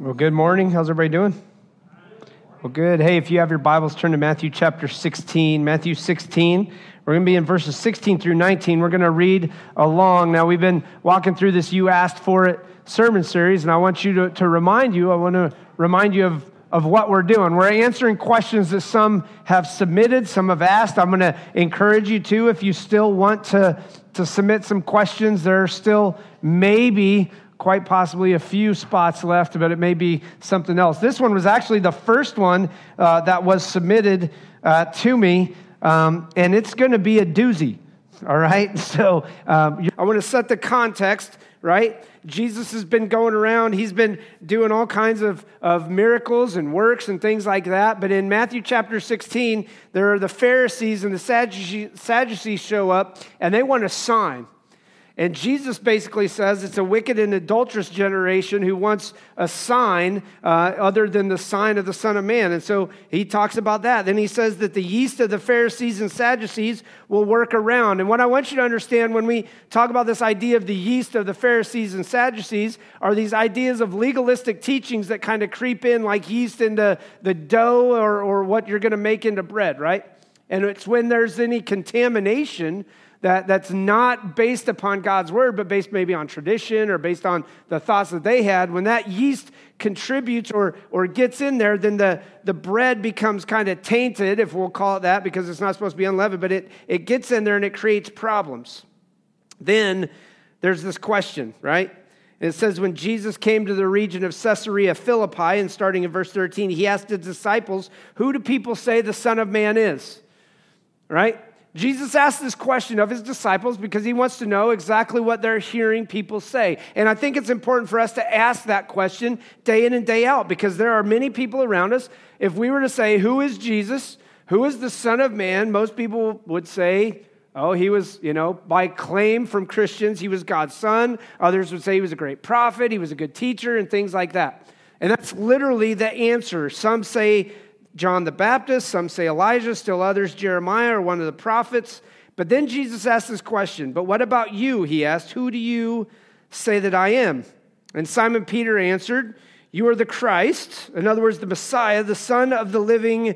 Well, good morning. How's everybody doing? Well, good. Hey, if you have your Bibles, turn to Matthew chapter 16. Matthew 16. We're going to be in verses 16 through 19. We're going to read along. Now, we've been walking through this You Asked For It sermon series, and I want you to, to remind you, I want to remind you of, of what we're doing. We're answering questions that some have submitted, some have asked. I'm going to encourage you to, if you still want to, to submit some questions, there are still maybe quite possibly a few spots left, but it may be something else. This one was actually the first one uh, that was submitted uh, to me, um, and it's going to be a doozy. All right, so um, I want to set the context, right? Jesus has been going around, he's been doing all kinds of, of miracles and works and things like that. But in Matthew chapter 16, there are the Pharisees and the Sadducees show up, and they want a sign. And Jesus basically says it's a wicked and adulterous generation who wants a sign uh, other than the sign of the Son of Man. And so he talks about that. Then he says that the yeast of the Pharisees and Sadducees will work around. And what I want you to understand when we talk about this idea of the yeast of the Pharisees and Sadducees are these ideas of legalistic teachings that kind of creep in like yeast into the dough or, or what you're going to make into bread, right? And it's when there's any contamination that, that's not based upon God's word, but based maybe on tradition or based on the thoughts that they had, when that yeast contributes or, or gets in there, then the, the bread becomes kind of tainted, if we'll call it that, because it's not supposed to be unleavened, but it, it gets in there and it creates problems. Then there's this question, right? it says, when Jesus came to the region of Caesarea Philippi, and starting in verse 13, he asked his disciples, Who do people say the Son of Man is? Right? Jesus asked this question of his disciples because he wants to know exactly what they're hearing people say. And I think it's important for us to ask that question day in and day out because there are many people around us. If we were to say, Who is Jesus? Who is the Son of Man? Most people would say, Oh, he was, you know, by claim from Christians, he was God's son. Others would say he was a great prophet, he was a good teacher, and things like that. And that's literally the answer. Some say John the Baptist, some say Elijah, still others Jeremiah or one of the prophets. But then Jesus asked this question, But what about you? He asked, Who do you say that I am? And Simon Peter answered, You are the Christ, in other words, the Messiah, the Son of the living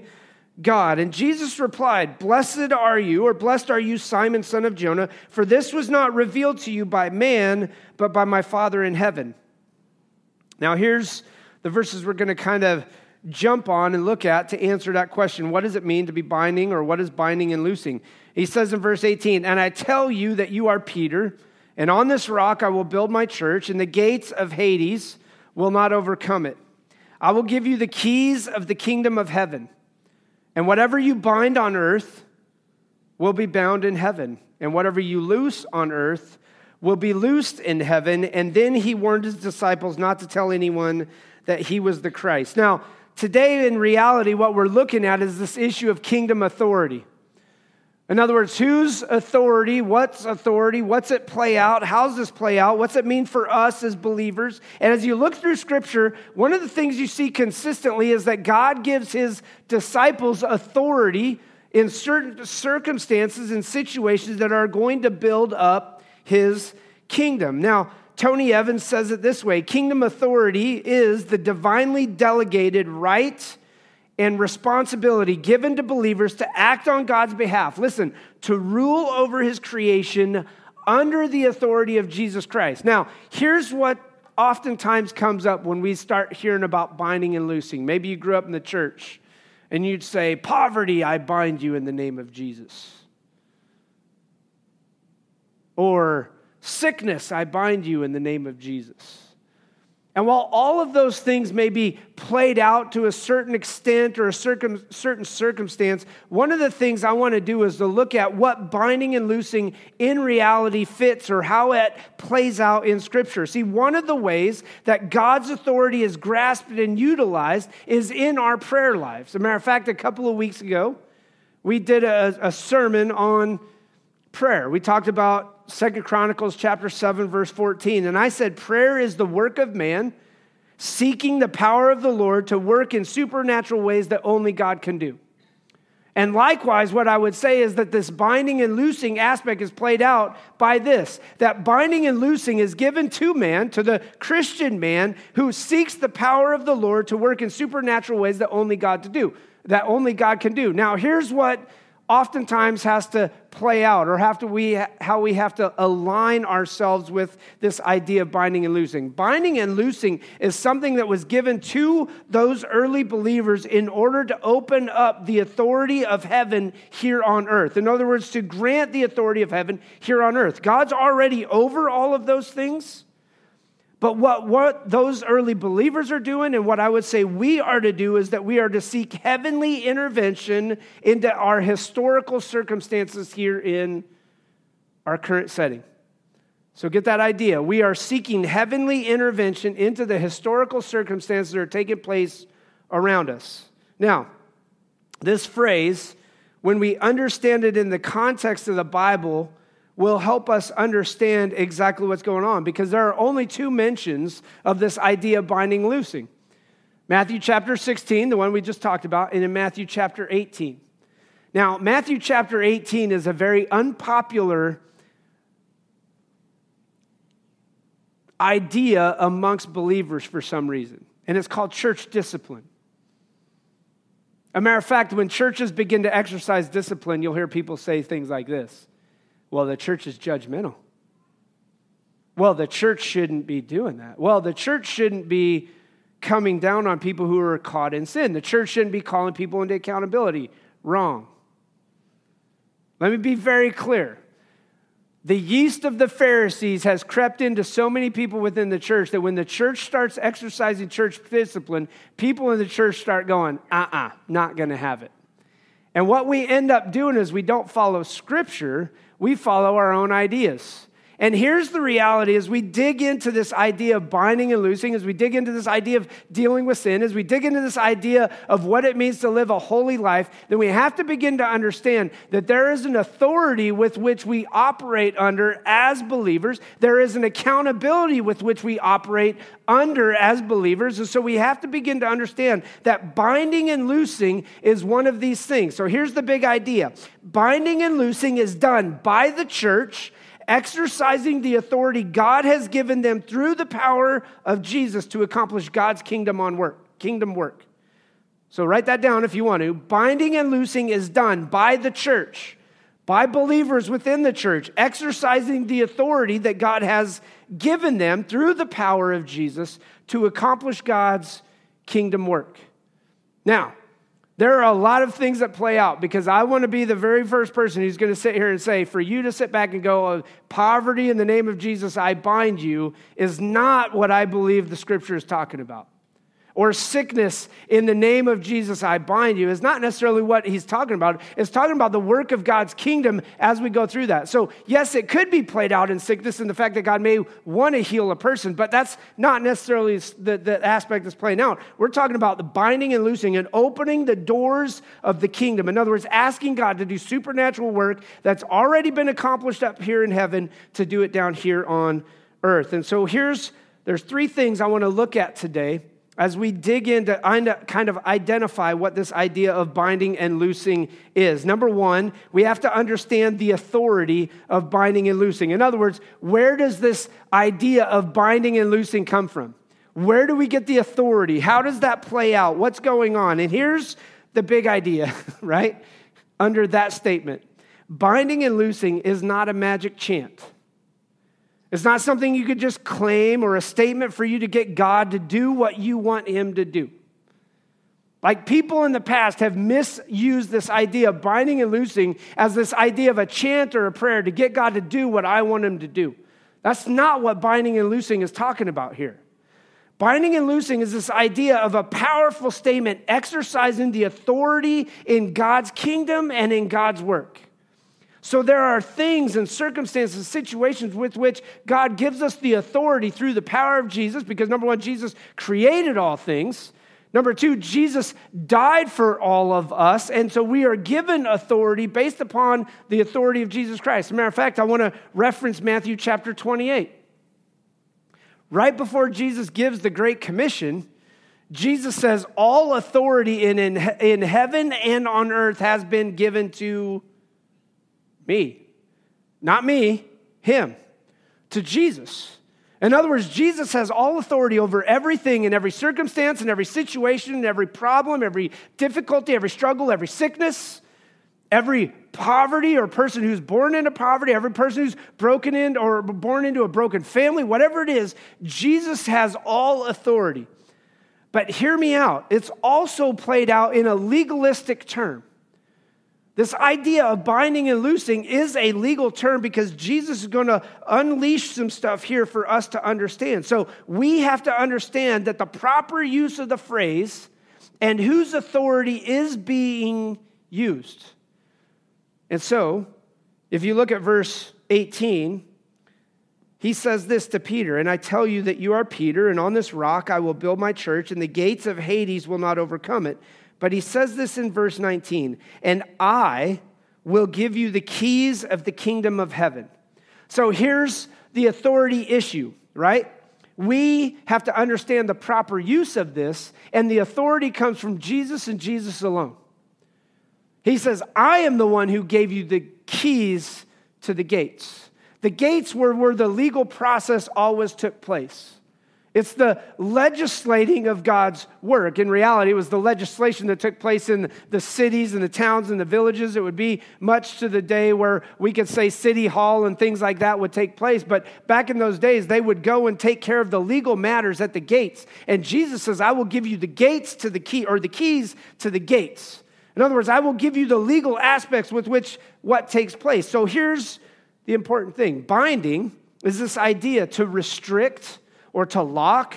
God. And Jesus replied, Blessed are you, or blessed are you, Simon, son of Jonah, for this was not revealed to you by man, but by my Father in heaven. Now, here's the verses we're going to kind of jump on and look at to answer that question. What does it mean to be binding, or what is binding and loosing? He says in verse 18, And I tell you that you are Peter, and on this rock I will build my church, and the gates of Hades will not overcome it. I will give you the keys of the kingdom of heaven, and whatever you bind on earth will be bound in heaven, and whatever you loose on earth will be loosed in heaven. And then he warned his disciples not to tell anyone that he was the Christ. Now, today, in reality, what we're looking at is this issue of kingdom authority. In other words, whose authority, what's authority, what's it play out, how's this play out, what's it mean for us as believers? And as you look through scripture, one of the things you see consistently is that God gives his disciples authority in certain circumstances and situations that are going to build up his kingdom. Now, Tony Evans says it this way Kingdom authority is the divinely delegated right and responsibility given to believers to act on God's behalf. Listen, to rule over his creation under the authority of Jesus Christ. Now, here's what oftentimes comes up when we start hearing about binding and loosing. Maybe you grew up in the church and you'd say, Poverty, I bind you in the name of Jesus. Or Sickness, I bind you in the name of Jesus. And while all of those things may be played out to a certain extent or a circum, certain circumstance, one of the things I want to do is to look at what binding and loosing in reality fits or how it plays out in Scripture. See, one of the ways that God's authority is grasped and utilized is in our prayer lives. As a matter of fact, a couple of weeks ago, we did a, a sermon on prayer. We talked about Second Chronicles chapter 7 verse 14 and I said prayer is the work of man seeking the power of the Lord to work in supernatural ways that only God can do. And likewise, what I would say is that this binding and loosing aspect is played out by this that binding and loosing is given to man, to the Christian man who seeks the power of the Lord to work in supernatural ways that only God to do, that only God can do. Now, here's what oftentimes has to play out or have to we how we have to align ourselves with this idea of binding and loosing. Binding and loosing is something that was given to those early believers in order to open up the authority of heaven here on earth. In other words to grant the authority of heaven here on earth. God's already over all of those things but what, what those early believers are doing, and what I would say we are to do, is that we are to seek heavenly intervention into our historical circumstances here in our current setting. So get that idea. We are seeking heavenly intervention into the historical circumstances that are taking place around us. Now, this phrase, when we understand it in the context of the Bible, will help us understand exactly what's going on because there are only two mentions of this idea of binding loosing Matthew chapter 16, the one we just talked about, and in Matthew chapter 18. Now, Matthew chapter 18 is a very unpopular idea amongst believers for some reason, and it's called church discipline. A matter of fact, when churches begin to exercise discipline, you'll hear people say things like this well, the church is judgmental. Well, the church shouldn't be doing that. Well, the church shouldn't be coming down on people who are caught in sin. The church shouldn't be calling people into accountability. Wrong. Let me be very clear. The yeast of the Pharisees has crept into so many people within the church that when the church starts exercising church discipline, people in the church start going, uh uh-uh, uh, not gonna have it. And what we end up doing is we don't follow scripture, we follow our own ideas. And here's the reality as we dig into this idea of binding and loosing, as we dig into this idea of dealing with sin, as we dig into this idea of what it means to live a holy life, then we have to begin to understand that there is an authority with which we operate under as believers. There is an accountability with which we operate under as believers. And so we have to begin to understand that binding and loosing is one of these things. So here's the big idea binding and loosing is done by the church exercising the authority God has given them through the power of Jesus to accomplish God's kingdom on work, kingdom work. So write that down if you want to. Binding and loosing is done by the church, by believers within the church, exercising the authority that God has given them through the power of Jesus to accomplish God's kingdom work. Now, there are a lot of things that play out because I want to be the very first person who's going to sit here and say, for you to sit back and go, oh, poverty in the name of Jesus, I bind you, is not what I believe the scripture is talking about or sickness in the name of Jesus, I bind you, is not necessarily what he's talking about. It's talking about the work of God's kingdom as we go through that. So, yes, it could be played out in sickness and the fact that God may want to heal a person, but that's not necessarily the, the aspect that's playing out. We're talking about the binding and loosing and opening the doors of the kingdom. In other words, asking God to do supernatural work that's already been accomplished up here in heaven to do it down here on earth. And so, here's there's three things I want to look at today as we dig into kind of identify what this idea of binding and loosing is. Number one, we have to understand the authority of binding and loosing. In other words, where does this idea of binding and loosing come from? Where do we get the authority? How does that play out? What's going on? And here's the big idea, right? Under that statement binding and loosing is not a magic chant. It's not something you could just claim or a statement for you to get God to do what you want Him to do. Like people in the past have misused this idea of binding and loosing as this idea of a chant or a prayer to get God to do what I want Him to do. That's not what binding and loosing is talking about here. Binding and loosing is this idea of a powerful statement exercising the authority in God's kingdom and in God's work. So there are things and circumstances, situations with which God gives us the authority through the power of Jesus, because number one, Jesus created all things. Number two, Jesus died for all of us, and so we are given authority based upon the authority of Jesus Christ. As a matter of fact, I want to reference Matthew chapter 28. Right before Jesus gives the Great Commission, Jesus says, All authority in, in, in heaven and on earth has been given to me. Not me, him, to Jesus. In other words, Jesus has all authority over everything in every circumstance, in every situation, in every problem, every difficulty, every struggle, every sickness, every poverty or person who's born into poverty, every person who's broken in or born into a broken family, whatever it is, Jesus has all authority. But hear me out, it's also played out in a legalistic term. This idea of binding and loosing is a legal term because Jesus is going to unleash some stuff here for us to understand. So we have to understand that the proper use of the phrase and whose authority is being used. And so, if you look at verse 18, he says this to Peter, and I tell you that you are Peter, and on this rock I will build my church, and the gates of Hades will not overcome it. But he says this in verse 19, and I will give you the keys of the kingdom of heaven. So here's the authority issue, right? We have to understand the proper use of this, and the authority comes from Jesus and Jesus alone. He says, I am the one who gave you the keys to the gates. The gates were where the legal process always took place. It's the legislating of God's work. In reality, it was the legislation that took place in the cities and the towns and the villages. It would be much to the day where we could say city hall and things like that would take place. But back in those days, they would go and take care of the legal matters at the gates. And Jesus says, I will give you the gates to the key, or the keys to the gates. In other words, I will give you the legal aspects with which what takes place. So here's the important thing. Binding is this idea to restrict or to lock,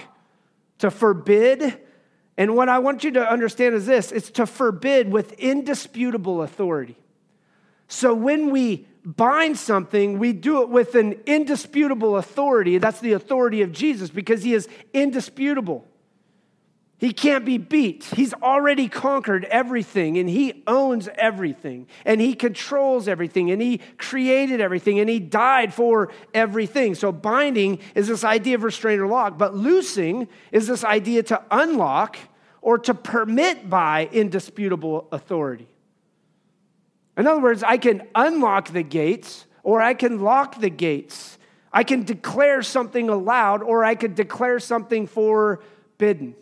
to forbid. And what I want you to understand is this it's to forbid with indisputable authority. So when we bind something, we do it with an indisputable authority. That's the authority of Jesus because he is indisputable. He can't be beat. He's already conquered everything and he owns everything and he controls everything and he created everything and he died for everything. So, binding is this idea of restraint or lock, but loosing is this idea to unlock or to permit by indisputable authority. In other words, I can unlock the gates or I can lock the gates. I can declare something allowed or I could declare something forbidden.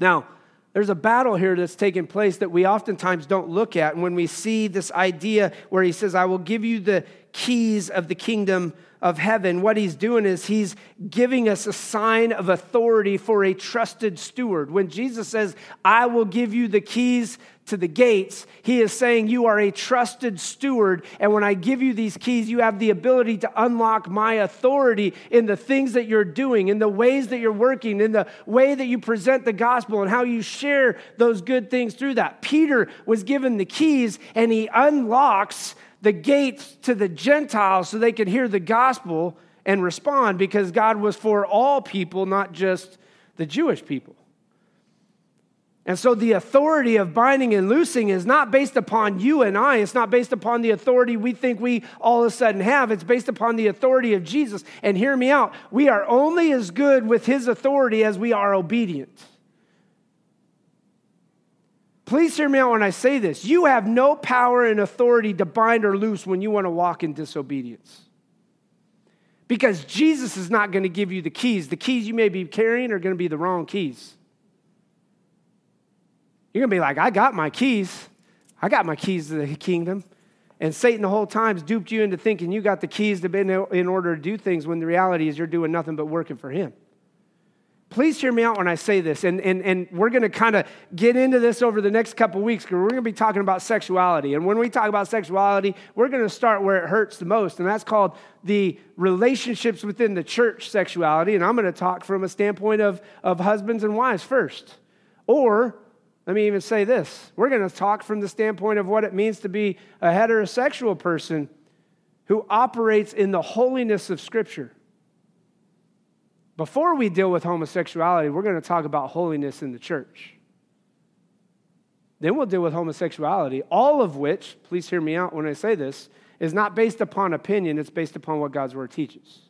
Now, there's a battle here that's taking place that we oftentimes don't look at. And when we see this idea where he says, I will give you the keys of the kingdom of heaven, what he's doing is he's giving us a sign of authority for a trusted steward. When Jesus says, I will give you the keys to the gates, he is saying, You are a trusted steward. And when I give you these keys, you have the ability to unlock my authority in the things that you're doing, in the ways that you're working, in the way that you present the gospel, and how you share those good things through that. Peter was given the keys, and he unlocks the gates to the Gentiles so they could hear the gospel and respond because God was for all people, not just the Jewish people. And so the authority of binding and loosing is not based upon you and I. It's not based upon the authority we think we all of a sudden have. It's based upon the authority of Jesus. And hear me out we are only as good with his authority as we are obedient. Please hear me out when I say this. You have no power and authority to bind or loose when you want to walk in disobedience. Because Jesus is not going to give you the keys. The keys you may be carrying are going to be the wrong keys. You're going to be like, I got my keys. I got my keys to the kingdom. And Satan the whole time's duped you into thinking you got the keys to be in order to do things when the reality is you're doing nothing but working for him please hear me out when I say this. And, and, and we're going to kind of get into this over the next couple weeks because we're going to be talking about sexuality. And when we talk about sexuality, we're going to start where it hurts the most, and that's called the relationships within the church sexuality. And I'm going to talk from a standpoint of, of husbands and wives first. Or, let me even say this we're going to talk from the standpoint of what it means to be a heterosexual person who operates in the holiness of Scripture. Before we deal with homosexuality, we're going to talk about holiness in the church. Then we'll deal with homosexuality, all of which, please hear me out when I say this, is not based upon opinion, it's based upon what God's word teaches.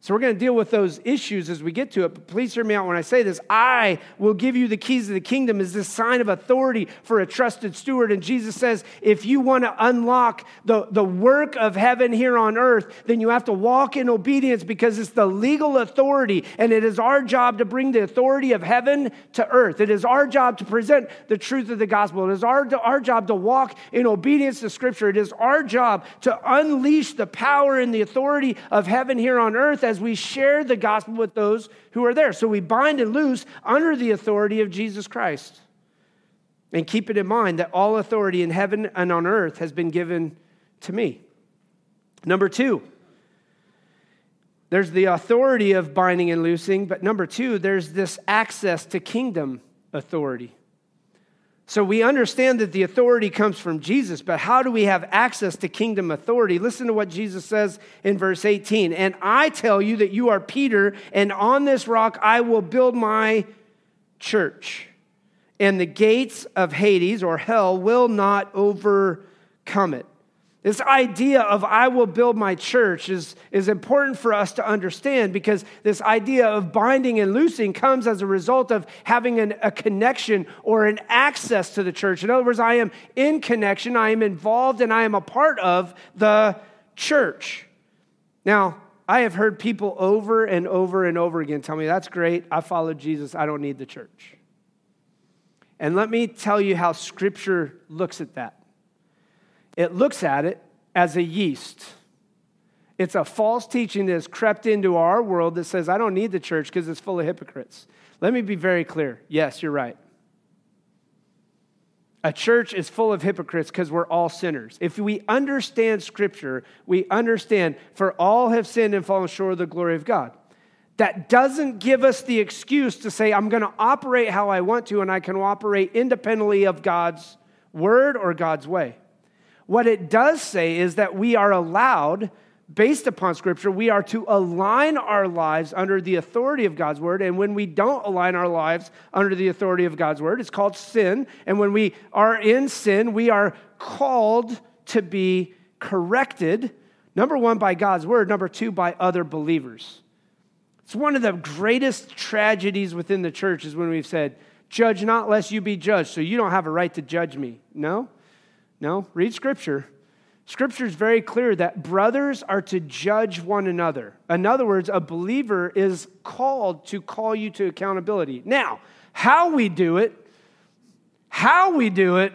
So we're going to deal with those issues as we get to it. But please hear me out when I say this. I will give you the keys of the kingdom is this sign of authority for a trusted steward. And Jesus says, if you want to unlock the, the work of heaven here on earth, then you have to walk in obedience because it's the legal authority. And it is our job to bring the authority of heaven to earth. It is our job to present the truth of the gospel. It is our, our job to walk in obedience to scripture. It is our job to unleash the power and the authority of heaven here on earth as we share the gospel with those who are there. So we bind and loose under the authority of Jesus Christ. And keep it in mind that all authority in heaven and on earth has been given to me. Number two, there's the authority of binding and loosing, but number two, there's this access to kingdom authority. So we understand that the authority comes from Jesus, but how do we have access to kingdom authority? Listen to what Jesus says in verse 18. And I tell you that you are Peter, and on this rock I will build my church, and the gates of Hades or hell will not overcome it. This idea of I will build my church is, is important for us to understand because this idea of binding and loosing comes as a result of having an, a connection or an access to the church. In other words, I am in connection, I am involved, and I am a part of the church. Now, I have heard people over and over and over again tell me, that's great, I followed Jesus, I don't need the church. And let me tell you how Scripture looks at that it looks at it as a yeast. It's a false teaching that has crept into our world that says, I don't need the church because it's full of hypocrites. Let me be very clear. Yes, you're right. A church is full of hypocrites because we're all sinners. If we understand Scripture, we understand, for all have sinned and fallen short of the glory of God. That doesn't give us the excuse to say, I'm going to operate how I want to and I can operate independently of God's word or God's way. What it does say is that we are allowed, based upon Scripture, we are to align our lives under the authority of God's Word. And when we don't align our lives under the authority of God's Word, it's called sin. And when we are in sin, we are called to be corrected, number one, by God's Word, number two, by other believers. It's one of the greatest tragedies within the church is when we've said, Judge not lest you be judged, so you don't have a right to judge me. No? No, read Scripture. Scripture is very clear that brothers are to judge one another. In other words, a believer is called to call you to accountability. Now, how we do it, how we do it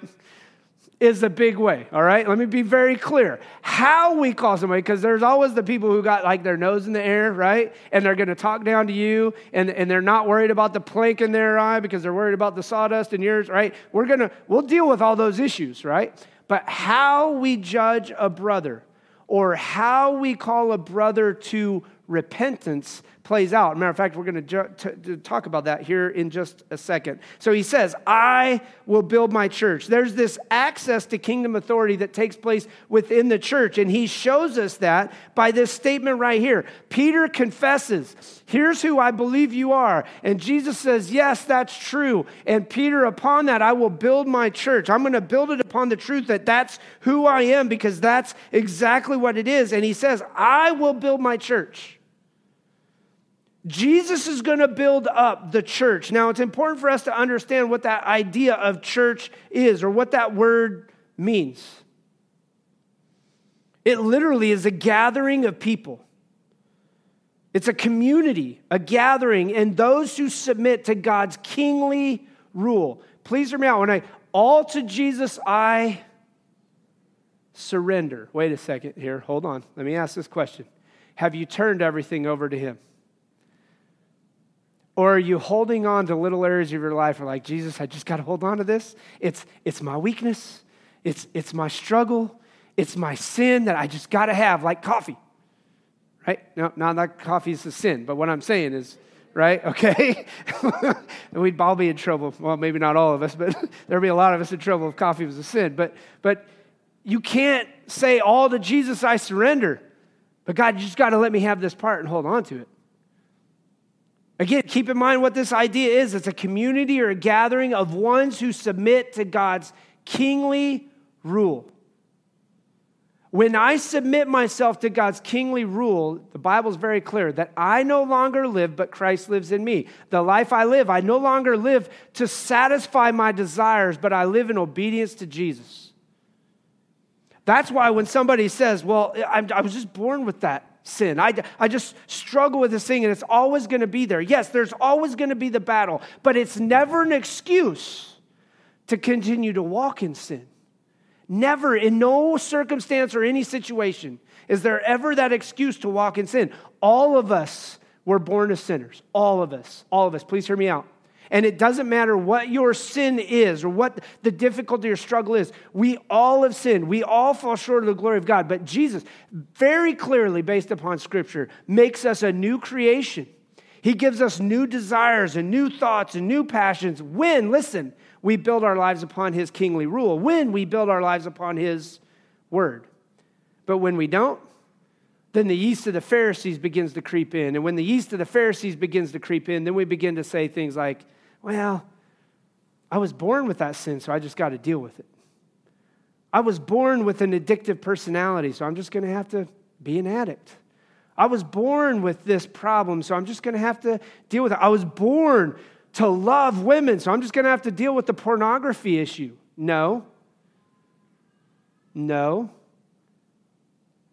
is a big way, all right? Let me be very clear. How we call somebody, because there's always the people who got like their nose in the air, right? And they're gonna talk down to you, and, and they're not worried about the plank in their eye because they're worried about the sawdust in yours, right? We're gonna, we'll deal with all those issues, right? But how we judge a brother or how we call a brother to repentance plays out. Matter of fact, we're going to ju- talk about that here in just a second. So he says, I will build my church. There's this access to kingdom authority that takes place within the church. And he shows us that by this statement right here. Peter confesses, Here's who I believe you are. And Jesus says, Yes, that's true. And Peter, upon that, I will build my church. I'm going to build it upon the truth that that's who I am because that's exactly what it is. And he says, I will build my church. Jesus is going to build up the church. Now, it's important for us to understand what that idea of church is or what that word means. It literally is a gathering of people, it's a community, a gathering, and those who submit to God's kingly rule. Please hear me out. When I all to Jesus, I surrender. Wait a second here. Hold on. Let me ask this question Have you turned everything over to Him? Or are you holding on to little areas of your life are like, Jesus, I just got to hold on to this? It's, it's my weakness, it's, it's my struggle, it's my sin that I just got to have, like coffee. Right? No, not that coffee is a sin, but what I'm saying is, right? Okay? We'd all be in trouble. Well, maybe not all of us, but there'd be a lot of us in trouble if coffee was a sin. But, but you can't say all to Jesus I surrender. But God, you just got to let me have this part and hold on to it. Again, keep in mind what this idea is it's a community or a gathering of ones who submit to God's kingly rule. When I submit myself to God's kingly rule, the Bible is very clear that I no longer live, but Christ lives in me. The life I live, I no longer live to satisfy my desires, but I live in obedience to Jesus. That's why when somebody says, Well, I was just born with that sin, I, I just struggle with this thing and it's always going to be there. Yes, there's always going to be the battle, but it's never an excuse to continue to walk in sin. Never, in no circumstance or any situation, is there ever that excuse to walk in sin. All of us were born as sinners. All of us. All of us. Please hear me out. And it doesn't matter what your sin is or what the difficulty or struggle is. We all have sinned. We all fall short of the glory of God. But Jesus, very clearly, based upon Scripture, makes us a new creation. He gives us new desires and new thoughts and new passions when, listen, we build our lives upon his kingly rule, when we build our lives upon his word. But when we don't, then the yeast of the Pharisees begins to creep in. And when the yeast of the Pharisees begins to creep in, then we begin to say things like, well, I was born with that sin, so I just got to deal with it. I was born with an addictive personality, so I'm just going to have to be an addict. I was born with this problem, so I'm just going to have to deal with it. I was born to love women, so I'm just going to have to deal with the pornography issue. No. No.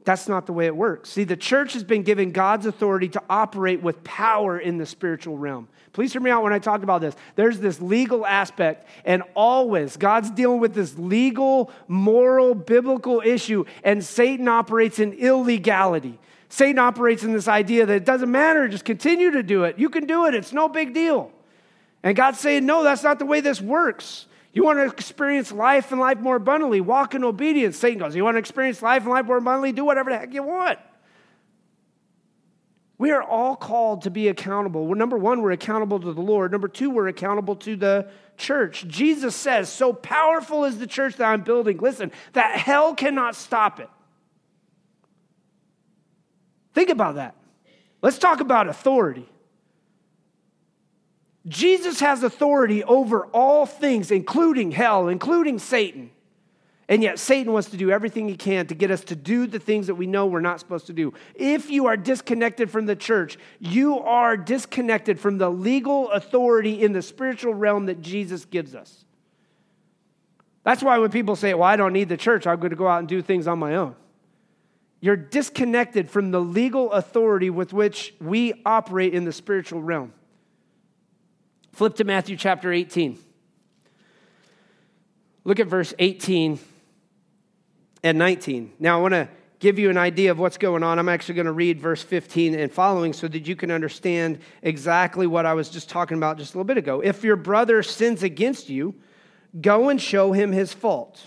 That's not the way it works. See, the church has been given God's authority to operate with power in the spiritual realm. Please hear me out when I talk about this. There's this legal aspect, and always God's dealing with this legal, moral, biblical issue, and Satan operates in illegality. Satan operates in this idea that it doesn't matter, just continue to do it. You can do it, it's no big deal. And God's saying, no, that's not the way this works. You want to experience life and life more abundantly, walk in obedience. Satan goes, You want to experience life and life more abundantly? Do whatever the heck you want. We are all called to be accountable. Well, number one, we're accountable to the Lord. Number two, we're accountable to the church. Jesus says, So powerful is the church that I'm building, listen, that hell cannot stop it. Think about that. Let's talk about authority. Jesus has authority over all things, including hell, including Satan. And yet, Satan wants to do everything he can to get us to do the things that we know we're not supposed to do. If you are disconnected from the church, you are disconnected from the legal authority in the spiritual realm that Jesus gives us. That's why when people say, Well, I don't need the church, I'm going to go out and do things on my own. You're disconnected from the legal authority with which we operate in the spiritual realm. Flip to Matthew chapter 18. Look at verse 18 and 19. Now, I want to give you an idea of what's going on. I'm actually going to read verse 15 and following so that you can understand exactly what I was just talking about just a little bit ago. If your brother sins against you, go and show him his fault.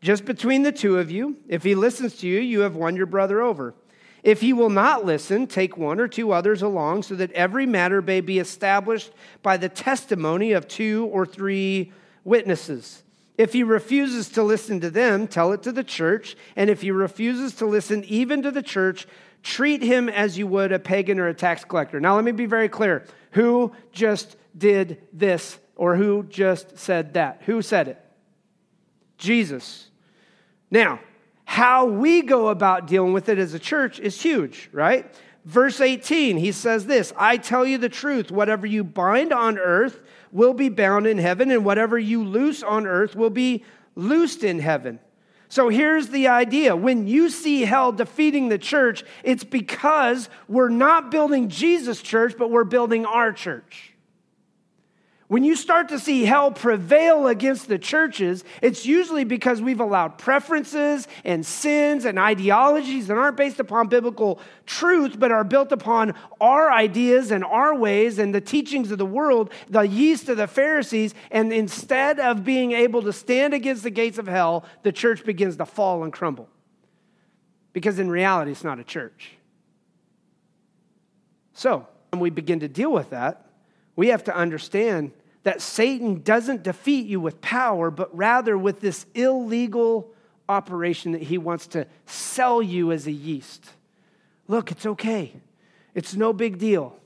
Just between the two of you, if he listens to you, you have won your brother over. If he will not listen, take one or two others along, so that every matter may be established by the testimony of two or three witnesses. If he refuses to listen to them, tell it to the church. And if he refuses to listen even to the church, treat him as you would a pagan or a tax collector. Now, let me be very clear. Who just did this or who just said that? Who said it? Jesus. Now, how we go about dealing with it as a church is huge, right? Verse 18, he says this I tell you the truth, whatever you bind on earth will be bound in heaven, and whatever you loose on earth will be loosed in heaven. So here's the idea when you see hell defeating the church, it's because we're not building Jesus' church, but we're building our church. When you start to see hell prevail against the churches, it's usually because we've allowed preferences and sins and ideologies that aren't based upon biblical truth, but are built upon our ideas and our ways and the teachings of the world, the yeast of the Pharisees. And instead of being able to stand against the gates of hell, the church begins to fall and crumble. Because in reality, it's not a church. So, when we begin to deal with that, we have to understand that Satan doesn't defeat you with power, but rather with this illegal operation that he wants to sell you as a yeast. Look, it's okay. It's no big deal.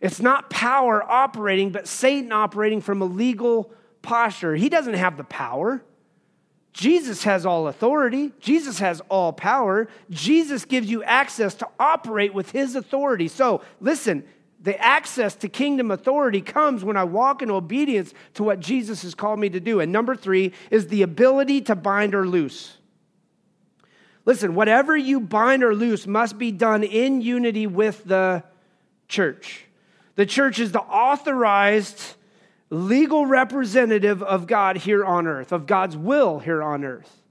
It's not power operating, but Satan operating from a legal posture. He doesn't have the power. Jesus has all authority. Jesus has all power. Jesus gives you access to operate with his authority. So, listen, the access to kingdom authority comes when I walk in obedience to what Jesus has called me to do. And number three is the ability to bind or loose. Listen, whatever you bind or loose must be done in unity with the church. The church is the authorized legal representative of God here on earth, of God's will here on earth.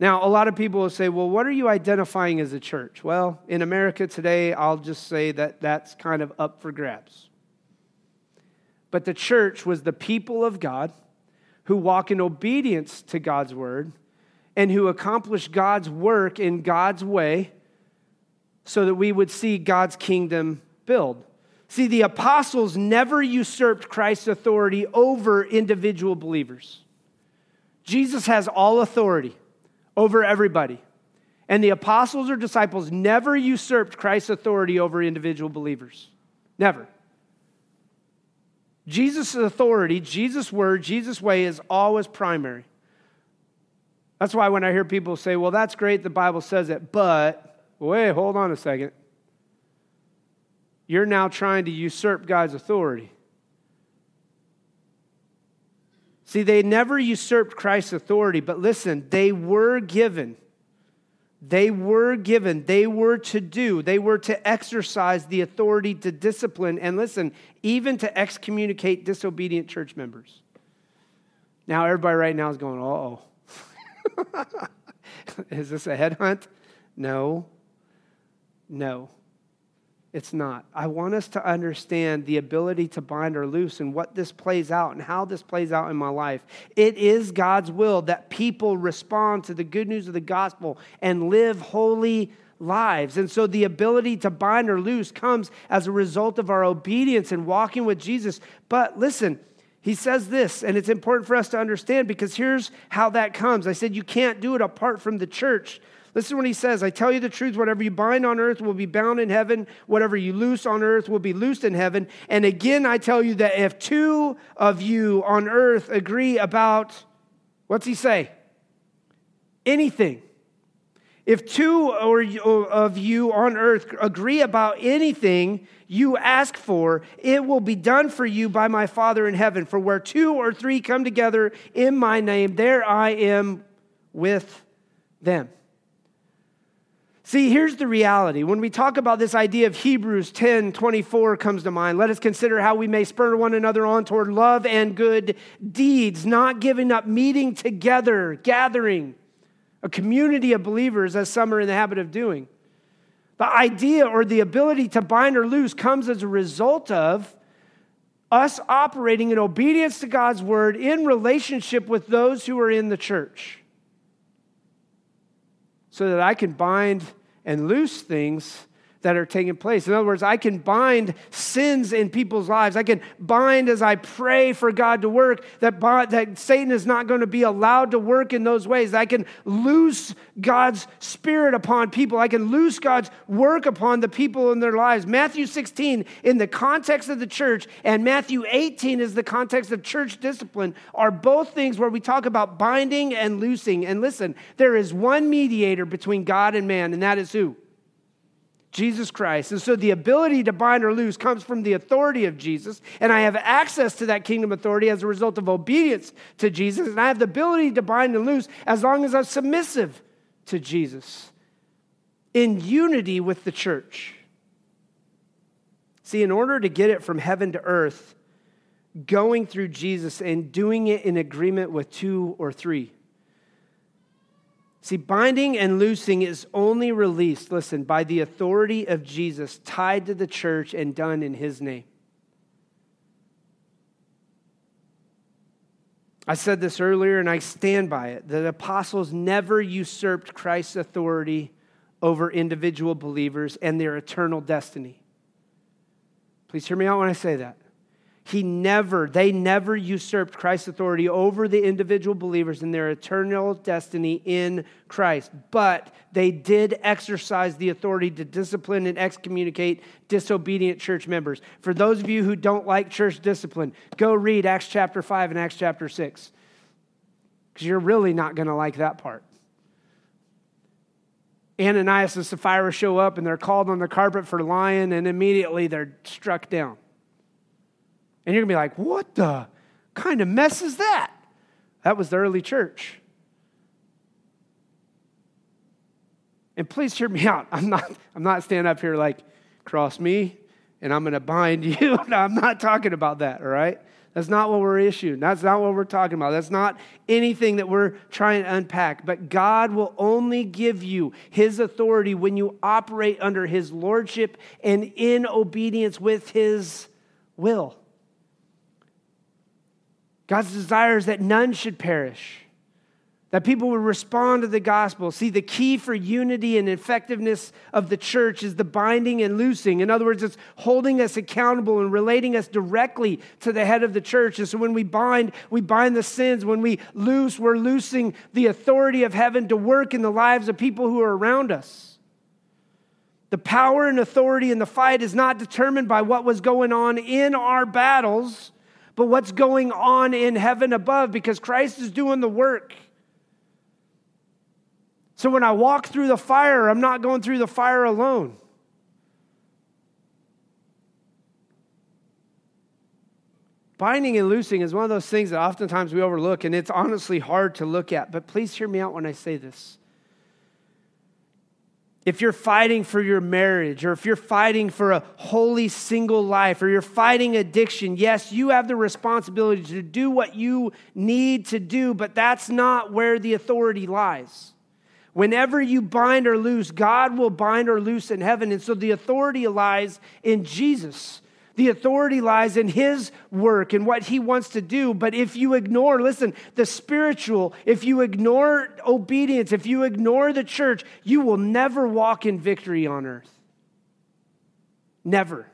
Now, a lot of people will say, well, what are you identifying as a church? Well, in America today, I'll just say that that's kind of up for grabs. But the church was the people of God who walk in obedience to God's word and who accomplish God's work in God's way so that we would see God's kingdom build. See, the apostles never usurped Christ's authority over individual believers. Jesus has all authority over everybody. And the apostles or disciples never usurped Christ's authority over individual believers. Never. Jesus' authority, Jesus' word, Jesus' way is always primary. That's why when I hear people say, well, that's great, the Bible says it, but wait, hold on a second. You're now trying to usurp God's authority. See, they never usurped Christ's authority, but listen, they were given. They were given, they were to do, they were to exercise the authority to discipline and listen, even to excommunicate disobedient church members. Now, everybody right now is going, oh. is this a headhunt? No. No. It's not. I want us to understand the ability to bind or loose and what this plays out and how this plays out in my life. It is God's will that people respond to the good news of the gospel and live holy lives. And so the ability to bind or loose comes as a result of our obedience and walking with Jesus. But listen, he says this, and it's important for us to understand because here's how that comes. I said, You can't do it apart from the church. Listen what he says. I tell you the truth, whatever you bind on earth will be bound in heaven, whatever you loose on earth will be loosed in heaven. And again, I tell you that if two of you on earth agree about, what's he say? Anything. If two or of you on earth agree about anything you ask for, it will be done for you by my Father in heaven. For where two or three come together in my name, there I am with them. See, here's the reality. When we talk about this idea of Hebrews 10 24 comes to mind, let us consider how we may spur one another on toward love and good deeds, not giving up meeting together, gathering, a community of believers, as some are in the habit of doing. The idea or the ability to bind or loose comes as a result of us operating in obedience to God's word in relationship with those who are in the church so that I can bind and loose things that are taking place. In other words, I can bind sins in people's lives. I can bind as I pray for God to work that, that Satan is not going to be allowed to work in those ways. I can loose God's spirit upon people. I can loose God's work upon the people in their lives. Matthew 16, in the context of the church, and Matthew 18 is the context of church discipline, are both things where we talk about binding and loosing. And listen, there is one mediator between God and man, and that is who? Jesus Christ. And so the ability to bind or loose comes from the authority of Jesus. And I have access to that kingdom authority as a result of obedience to Jesus. And I have the ability to bind and loose as long as I'm submissive to Jesus in unity with the church. See, in order to get it from heaven to earth, going through Jesus and doing it in agreement with two or three See, binding and loosing is only released, listen, by the authority of Jesus tied to the church and done in his name. I said this earlier and I stand by it. The apostles never usurped Christ's authority over individual believers and their eternal destiny. Please hear me out when I say that. He never, they never usurped Christ's authority over the individual believers in their eternal destiny in Christ. But they did exercise the authority to discipline and excommunicate disobedient church members. For those of you who don't like church discipline, go read Acts chapter 5 and Acts chapter 6. because you're really not going to like that part. Ananias and Sapphira show up and they're called on the carpet for lying, and immediately they're struck down. And you're going to be like, what the kind of mess is that? That was the early church. And please hear me out. I'm not, I'm not standing up here like, cross me and I'm going to bind you. no, I'm not talking about that, all right? That's not what we're issuing. That's not what we're talking about. That's not anything that we're trying to unpack. But God will only give you His authority when you operate under His lordship and in obedience with His will. God's desire is that none should perish that people would respond to the gospel. See, the key for unity and effectiveness of the church is the binding and loosing. In other words, it's holding us accountable and relating us directly to the head of the church. And so when we bind, we bind the sins. When we loose, we're loosing the authority of heaven to work in the lives of people who are around us. The power and authority in the fight is not determined by what was going on in our battles, but what's going on in heaven above because Christ is doing the work. So when I walk through the fire, I'm not going through the fire alone. Binding and loosing is one of those things that oftentimes we overlook, and it's honestly hard to look at. But please hear me out when I say this. If you're fighting for your marriage, or if you're fighting for a holy single life, or you're fighting addiction, yes, you have the responsibility to do what you need to do, but that's not where the authority lies. Whenever you bind or loose, God will bind or loose in heaven. And so the authority lies in Jesus. The authority lies in his work and what he wants to do. But if you ignore, listen, the spiritual, if you ignore obedience, if you ignore the church, you will never walk in victory on earth. Never.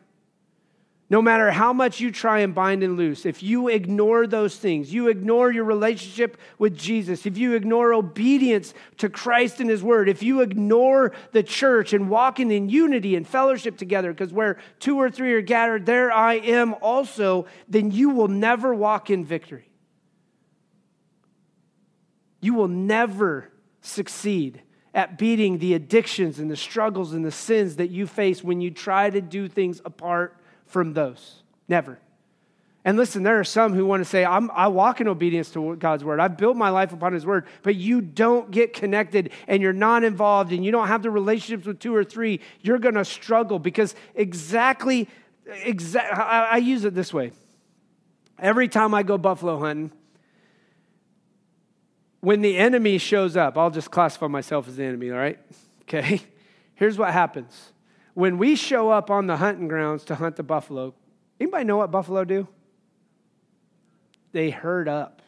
No matter how much you try and bind and loose, if you ignore those things, you ignore your relationship with Jesus, if you ignore obedience to Christ and His Word, if you ignore the church and walking in unity and fellowship together, because where two or three are gathered, there I am also, then you will never walk in victory. You will never succeed at beating the addictions and the struggles and the sins that you face when you try to do things apart from those. Never. And listen, there are some who want to say, i walk in obedience to God's word. I've built my life upon his word, but you don't get connected and you're not involved and you don't have the relationships with two or three, you're going to struggle because exactly, exa- I, I use it this way. Every time I go buffalo hunting, when the enemy shows up, I'll just classify myself as the enemy, all right? Okay? Here's what happens when we show up on the hunting grounds to hunt the buffalo, anybody know what buffalo do? They herd up,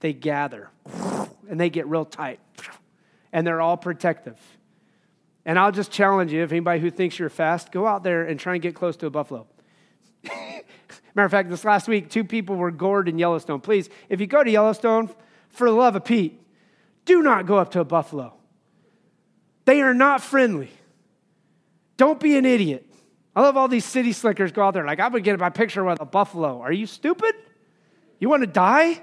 they gather, and they get real tight, and they're all protective. And I'll just challenge you if anybody who thinks you're fast, go out there and try and get close to a buffalo. Matter of fact, this last week, two people were gored in Yellowstone. Please, if you go to Yellowstone, for the love of Pete, do not go up to a buffalo. They are not friendly. Don't be an idiot. I love all these city slickers go out there like, I'm to get my picture with a buffalo. Are you stupid? You want to die?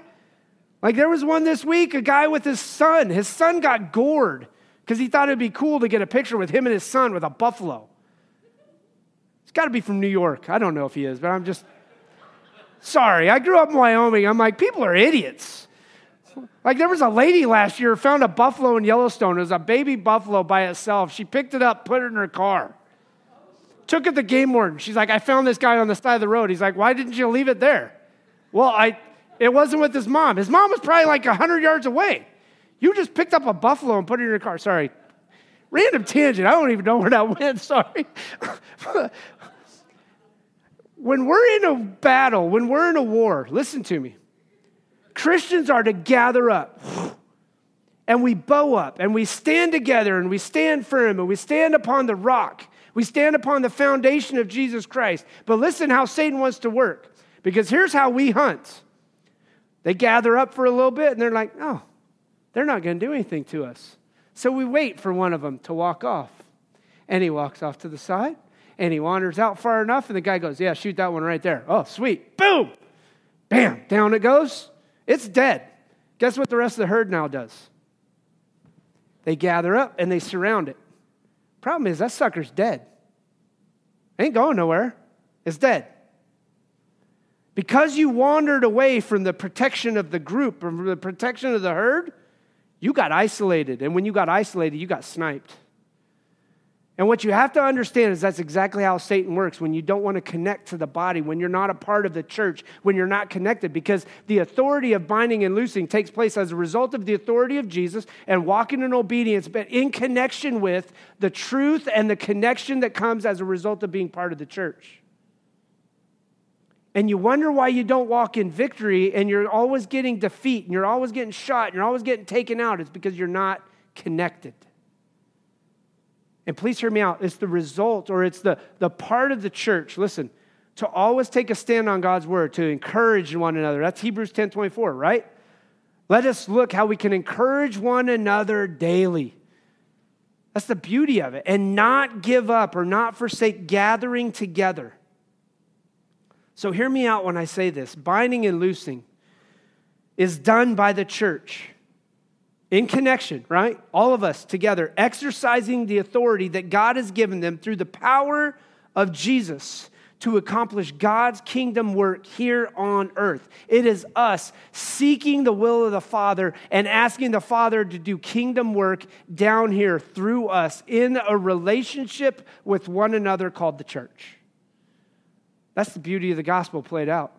Like there was one this week, a guy with his son. His son got gored because he thought it'd be cool to get a picture with him and his son with a buffalo. He's got to be from New York. I don't know if he is, but I'm just sorry. I grew up in Wyoming. I'm like, people are idiots. Like there was a lady last year found a buffalo in Yellowstone. It was a baby buffalo by itself. She picked it up, put it in her car took it to game warden. She's like, I found this guy on the side of the road. He's like, why didn't you leave it there? Well, I, it wasn't with his mom. His mom was probably like 100 yards away. You just picked up a buffalo and put it in your car. Sorry. Random tangent. I don't even know where that went. Sorry. when we're in a battle, when we're in a war, listen to me. Christians are to gather up and we bow up and we stand together and we stand firm and we stand upon the rock we stand upon the foundation of Jesus Christ. But listen how Satan wants to work. Because here's how we hunt they gather up for a little bit and they're like, oh, they're not going to do anything to us. So we wait for one of them to walk off. And he walks off to the side and he wanders out far enough. And the guy goes, yeah, shoot that one right there. Oh, sweet. Boom. Bam. Down it goes. It's dead. Guess what the rest of the herd now does? They gather up and they surround it. Problem is, that sucker's dead. Ain't going nowhere. It's dead. Because you wandered away from the protection of the group, from the protection of the herd, you got isolated. And when you got isolated, you got sniped. And what you have to understand is that's exactly how Satan works when you don't want to connect to the body, when you're not a part of the church, when you're not connected, because the authority of binding and loosing takes place as a result of the authority of Jesus and walking in obedience, but in connection with the truth and the connection that comes as a result of being part of the church. And you wonder why you don't walk in victory and you're always getting defeat and you're always getting shot and you're always getting taken out. It's because you're not connected. And please hear me out. It's the result or it's the, the part of the church, listen, to always take a stand on God's word, to encourage one another. That's Hebrews 10 24, right? Let us look how we can encourage one another daily. That's the beauty of it. And not give up or not forsake gathering together. So hear me out when I say this binding and loosing is done by the church in connection, right? All of us together, exercising the authority that God has given them through the power of Jesus to accomplish God's kingdom work here on earth. It is us seeking the will of the Father and asking the Father to do kingdom work down here through us in a relationship with one another called the church. That's the beauty of the gospel played out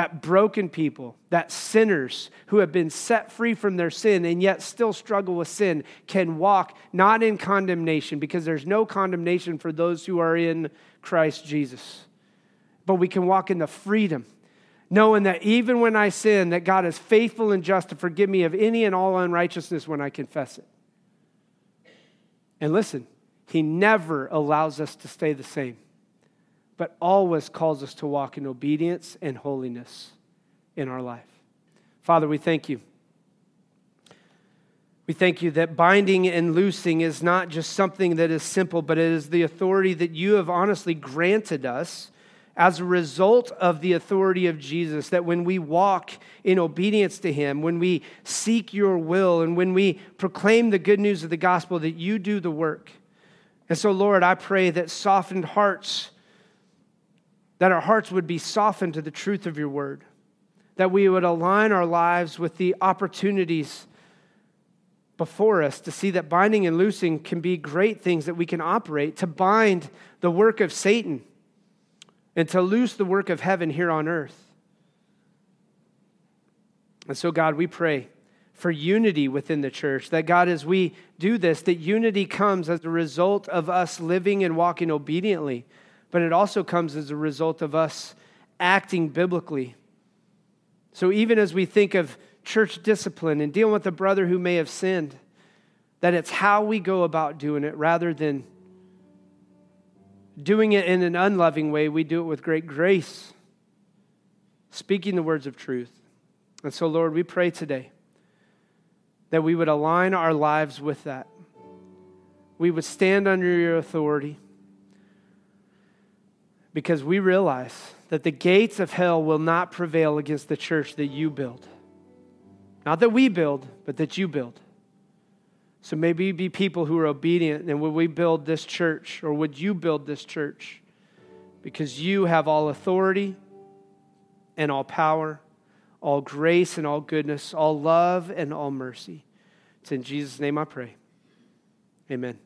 that broken people, that sinners who have been set free from their sin and yet still struggle with sin can walk not in condemnation because there's no condemnation for those who are in Christ Jesus. But we can walk in the freedom knowing that even when I sin that God is faithful and just to forgive me of any and all unrighteousness when I confess it. And listen, he never allows us to stay the same but always calls us to walk in obedience and holiness in our life. Father, we thank you. We thank you that binding and loosing is not just something that is simple, but it is the authority that you have honestly granted us as a result of the authority of Jesus. That when we walk in obedience to Him, when we seek your will, and when we proclaim the good news of the gospel, that you do the work. And so, Lord, I pray that softened hearts that our hearts would be softened to the truth of your word, that we would align our lives with the opportunities before us to see that binding and loosing can be great things that we can operate to bind the work of Satan and to loose the work of heaven here on earth. And so, God, we pray for unity within the church. That God, as we do this, that unity comes as a result of us living and walking obediently but it also comes as a result of us acting biblically. So even as we think of church discipline and dealing with a brother who may have sinned, that it's how we go about doing it rather than doing it in an unloving way. We do it with great grace, speaking the words of truth. And so, Lord, we pray today that we would align our lives with that. We would stand under your authority because we realize that the gates of hell will not prevail against the church that you build. Not that we build, but that you build. So maybe be people who are obedient, and would we build this church, or would you build this church? Because you have all authority and all power, all grace and all goodness, all love and all mercy. It's in Jesus' name I pray. Amen.